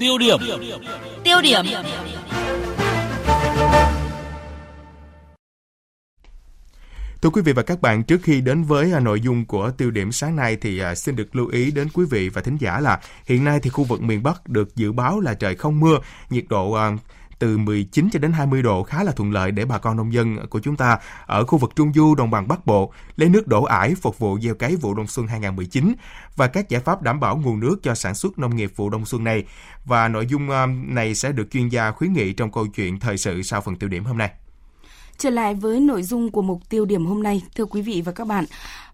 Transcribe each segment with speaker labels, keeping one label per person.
Speaker 1: Tiêu điểm.
Speaker 2: Tiêu điểm.
Speaker 3: Thưa quý vị và các bạn, trước khi đến với à, nội dung của tiêu điểm sáng nay thì à, xin được lưu ý đến quý vị và thính giả là hiện nay thì khu vực miền Bắc được dự báo là trời không mưa, nhiệt độ à, từ 19 cho đến 20 độ khá là thuận lợi để bà con nông dân của chúng ta ở khu vực Trung Du, Đồng bằng Bắc Bộ lấy nước đổ ải phục vụ gieo cấy vụ đông xuân 2019 và các giải pháp đảm bảo nguồn nước cho sản xuất nông nghiệp vụ đông xuân này. Và nội dung à, này sẽ được chuyên gia khuyến nghị trong câu chuyện thời sự sau phần tiêu điểm hôm nay.
Speaker 4: Trở lại với nội dung của mục tiêu điểm hôm nay, thưa quý vị và các bạn,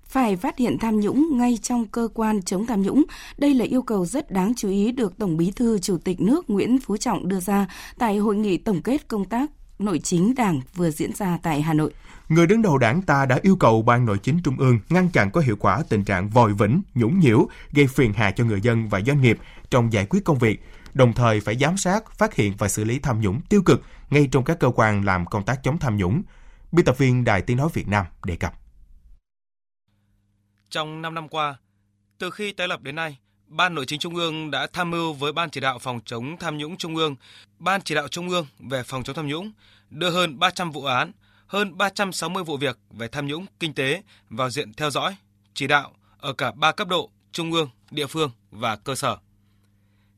Speaker 4: phải phát hiện tham nhũng ngay trong cơ quan chống tham nhũng. Đây là yêu cầu rất đáng chú ý được Tổng Bí thư Chủ tịch nước Nguyễn Phú Trọng đưa ra tại hội nghị tổng kết công tác nội chính Đảng vừa diễn ra tại Hà Nội.
Speaker 3: Người đứng đầu đảng ta đã yêu cầu Ban Nội chính Trung ương ngăn chặn có hiệu quả tình trạng vòi vĩnh, nhũng nhiễu, gây phiền hà cho người dân và doanh nghiệp trong giải quyết công việc, đồng thời phải giám sát, phát hiện và xử lý tham nhũng tiêu cực ngay trong các cơ quan làm công tác chống tham nhũng. Biên tập viên Đài Tiếng Nói Việt Nam đề cập.
Speaker 5: Trong 5 năm qua, từ khi tái lập đến nay, Ban Nội chính Trung ương đã tham mưu với Ban chỉ đạo phòng chống tham nhũng Trung ương, Ban chỉ đạo Trung ương về phòng chống tham nhũng đưa hơn 300 vụ án, hơn 360 vụ việc về tham nhũng kinh tế vào diện theo dõi, chỉ đạo ở cả ba cấp độ trung ương, địa phương và cơ sở.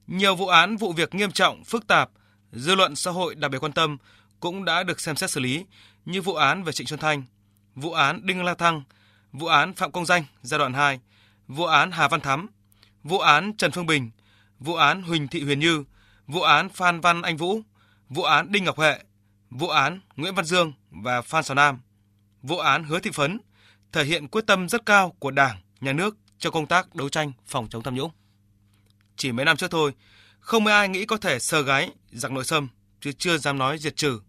Speaker 5: Nhiều vụ án vụ việc nghiêm trọng, phức tạp, dư luận xã hội đặc biệt quan tâm cũng đã được xem xét xử lý như vụ án về Trịnh Xuân Thanh, vụ án Đinh La Thăng, vụ án Phạm Công Danh giai đoạn 2, vụ án Hà Văn Thắm, vụ án Trần Phương Bình, vụ án Huỳnh Thị Huyền Như, vụ án Phan Văn Anh Vũ, vụ án Đinh Ngọc Huệ, vụ án Nguyễn Văn Dương và Phan Xào Nam, vụ án Hứa Thị Phấn thể hiện quyết tâm rất cao của Đảng, Nhà nước cho công tác đấu tranh phòng chống tham nhũng. Chỉ mấy năm trước thôi, không mấy ai nghĩ có thể sờ gái giặc nội xâm, chứ chưa dám nói diệt trừ.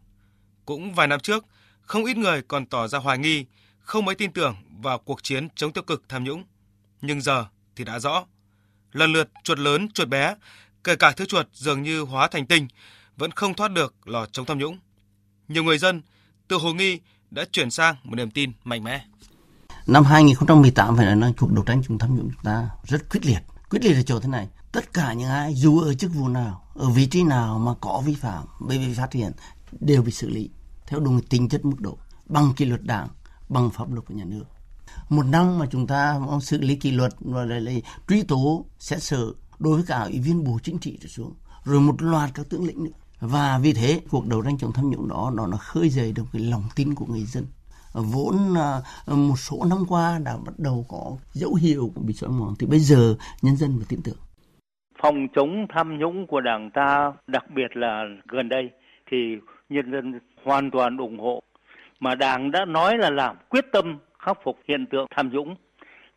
Speaker 5: Cũng vài năm trước, không ít người còn tỏ ra hoài nghi, không mấy tin tưởng vào cuộc chiến chống tiêu cực tham nhũng. Nhưng giờ thì đã rõ. Lần lượt chuột lớn, chuột bé, kể cả thứ chuột dường như hóa thành tinh, vẫn không thoát được lò chống tham nhũng. Nhiều người dân từ hồ nghi đã chuyển sang một niềm tin mạnh mẽ.
Speaker 6: Năm 2018 phải nói cuộc đấu tranh chống tham nhũng chúng ta rất quyết liệt. Quyết liệt ở chỗ thế này, tất cả những ai dù ở chức vụ nào, ở vị trí nào mà có vi phạm, bị phát hiện đều bị xử lý theo đúng tính chất mức độ bằng kỷ luật đảng, bằng pháp luật của nhà nước. Một năm mà chúng ta xử lý kỷ luật và lại, lại truy tố xét xử đối với cả ủy viên bộ chính trị trở xuống, rồi một loạt các tướng lĩnh nữa. Và vì thế cuộc đấu tranh chống tham nhũng đó nó nó khơi dậy được cái lòng tin của người dân vốn à, một số năm qua đã bắt đầu có dấu hiệu bị xói mòn thì bây giờ nhân dân phải tin tưởng
Speaker 7: phòng chống tham nhũng của đảng ta đặc biệt là gần đây thì nhân dân hoàn toàn ủng hộ. Mà đảng đã nói là làm quyết tâm khắc phục hiện tượng tham nhũng.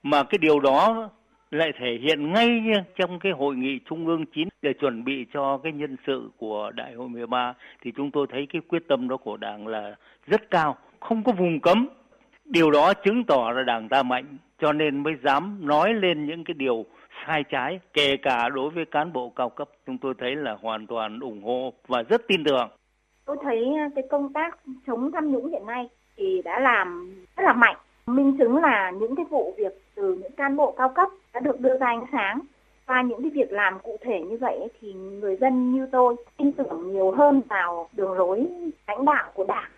Speaker 7: Mà cái điều đó lại thể hiện ngay trong cái hội nghị trung ương 9 để chuẩn bị cho cái nhân sự của đại hội 13 thì chúng tôi thấy cái quyết tâm đó của đảng là rất cao, không có vùng cấm. Điều đó chứng tỏ là đảng ta mạnh, cho nên mới dám nói lên những cái điều sai trái, kể cả đối với cán bộ cao cấp. Chúng tôi thấy là hoàn toàn ủng hộ và rất tin tưởng.
Speaker 8: Tôi thấy à, cái công tác chống tham nhũng hiện nay thì đã làm rất là mạnh. Minh chứng là những cái vụ việc từ những cán bộ cao cấp đã được đưa ra ánh sáng. Qua những cái việc làm cụ thể như vậy thì người dân như tôi tin tưởng nhiều hơn vào đường lối lãnh đạo của đảng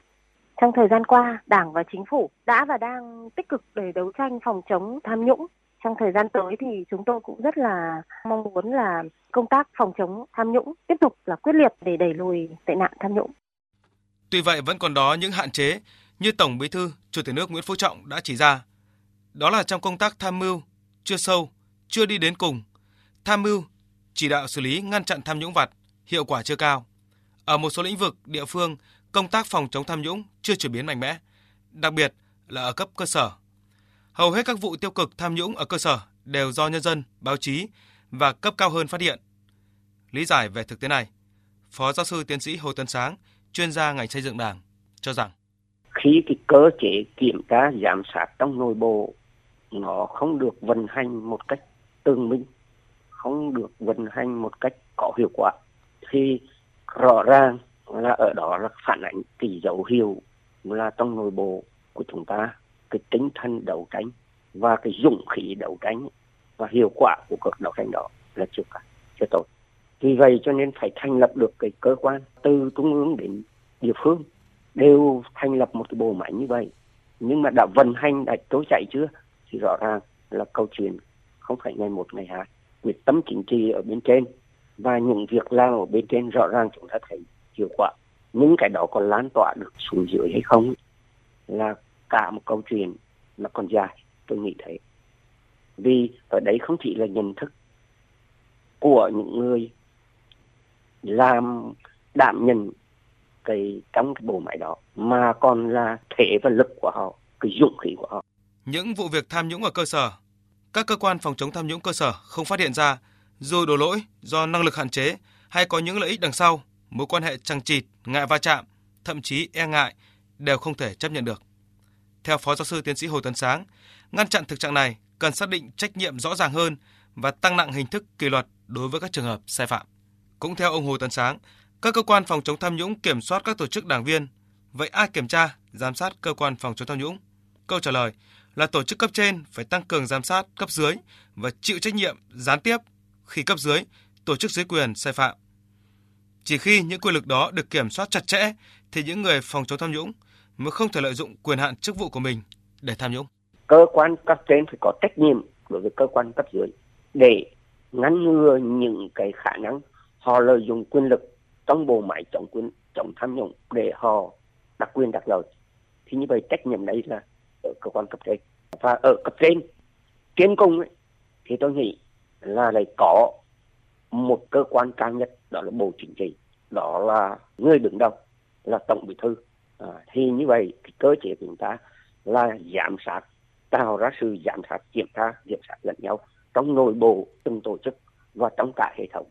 Speaker 9: trong thời gian qua, Đảng và Chính phủ đã và đang tích cực để đấu tranh phòng chống tham nhũng trong thời gian tới thì chúng tôi cũng rất là mong muốn là công tác phòng chống tham nhũng tiếp tục là quyết liệt để đẩy lùi tệ nạn tham nhũng.
Speaker 5: Tuy vậy vẫn còn đó những hạn chế như Tổng Bí thư Chủ tịch nước Nguyễn Phú Trọng đã chỉ ra. Đó là trong công tác tham mưu chưa sâu, chưa đi đến cùng. Tham mưu chỉ đạo xử lý ngăn chặn tham nhũng vặt hiệu quả chưa cao. Ở một số lĩnh vực địa phương, công tác phòng chống tham nhũng chưa chuyển biến mạnh mẽ, đặc biệt là ở cấp cơ sở Hầu hết các vụ tiêu cực tham nhũng ở cơ sở đều do nhân dân, báo chí và cấp cao hơn phát hiện. Lý giải về thực tế này, Phó giáo sư tiến sĩ Hồ Tấn Sáng, chuyên gia ngành xây dựng Đảng, cho rằng
Speaker 10: khi cái cơ chế kiểm tra giám sát trong nội bộ nó không được vận hành một cách tương minh, không được vận hành một cách có hiệu quả thì rõ ràng là ở đó là phản ánh cái dấu hiệu là trong nội bộ của chúng ta, cái tinh thần đấu tranh và cái dũng khí đấu tranh và hiệu quả của cuộc đấu tranh đó là chưa cả, chưa tốt. Vì vậy cho nên phải thành lập được cái cơ quan từ trung ương đến địa phương đều thành lập một cái bộ máy như vậy. Nhưng mà đã vận hành, đã trôi chạy chưa? Thì rõ ràng là câu chuyện không phải ngày một, ngày hai. Quyết tâm chính trị ở bên trên và những việc làm ở bên trên rõ ràng chúng ta thấy hiệu quả nhưng cái đó còn lan tỏa được xuống dưới hay không là cả một câu chuyện nó còn dài, tôi nghĩ thế. Vì ở đấy không chỉ là nhận thức của những người làm đảm nhận cái trong cái bộ máy đó, mà còn là thể và lực của họ, cái dũng khí của họ.
Speaker 5: Những vụ việc tham nhũng ở cơ sở, các cơ quan phòng chống tham nhũng cơ sở không phát hiện ra dù đổ lỗi do năng lực hạn chế hay có những lợi ích đằng sau mối quan hệ chằng chịt ngại va chạm thậm chí e ngại đều không thể chấp nhận được theo phó giáo sư tiến sĩ Hồ Tấn Sáng ngăn chặn thực trạng này cần xác định trách nhiệm rõ ràng hơn và tăng nặng hình thức kỷ luật đối với các trường hợp sai phạm. Cũng theo ông Hồ Tấn Sáng, các cơ quan phòng chống tham nhũng kiểm soát các tổ chức đảng viên. Vậy ai kiểm tra, giám sát cơ quan phòng chống tham nhũng? Câu trả lời là tổ chức cấp trên phải tăng cường giám sát cấp dưới và chịu trách nhiệm gián tiếp khi cấp dưới, tổ chức dưới quyền sai phạm. Chỉ khi những quyền lực đó được kiểm soát chặt chẽ thì những người phòng chống tham nhũng mới không thể lợi dụng quyền hạn chức vụ của mình để tham nhũng.
Speaker 10: Cơ quan cấp trên phải có trách nhiệm đối với cơ quan cấp dưới để ngăn ngừa những cái khả năng họ lợi dụng quyền lực trong bộ máy chống quyền chống tham nhũng để họ đặc quyền đặc lợi thì như vậy trách nhiệm đấy là ở cơ quan cấp trên và ở cấp trên trên cùng ấy, thì tôi nghĩ là lại có một cơ quan cao nhất đó là bộ chính trị đó là người đứng đầu là tổng bí thư. À, thì như vậy cái cơ chế của chúng ta là giám sát tạo ra sự giám sát kiểm tra kiểm sát lẫn nhau trong nội bộ từng tổ chức và trong cả hệ thống.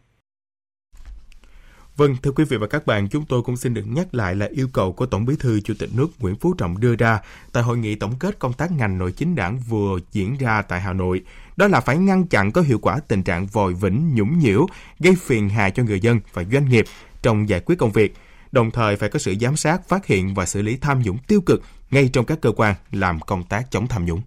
Speaker 3: Vâng, thưa quý vị và các bạn, chúng tôi cũng xin được nhắc lại là yêu cầu của Tổng Bí thư Chủ tịch nước Nguyễn Phú Trọng đưa ra tại hội nghị tổng kết công tác ngành nội chính đảng vừa diễn ra tại Hà Nội. Đó là phải ngăn chặn có hiệu quả tình trạng vòi vĩnh, nhũng nhiễu, gây phiền hà cho người dân và doanh nghiệp trong giải quyết công việc. Đồng thời phải có sự giám sát, phát hiện và xử lý tham nhũng tiêu cực ngay trong các cơ quan làm công tác chống tham nhũng.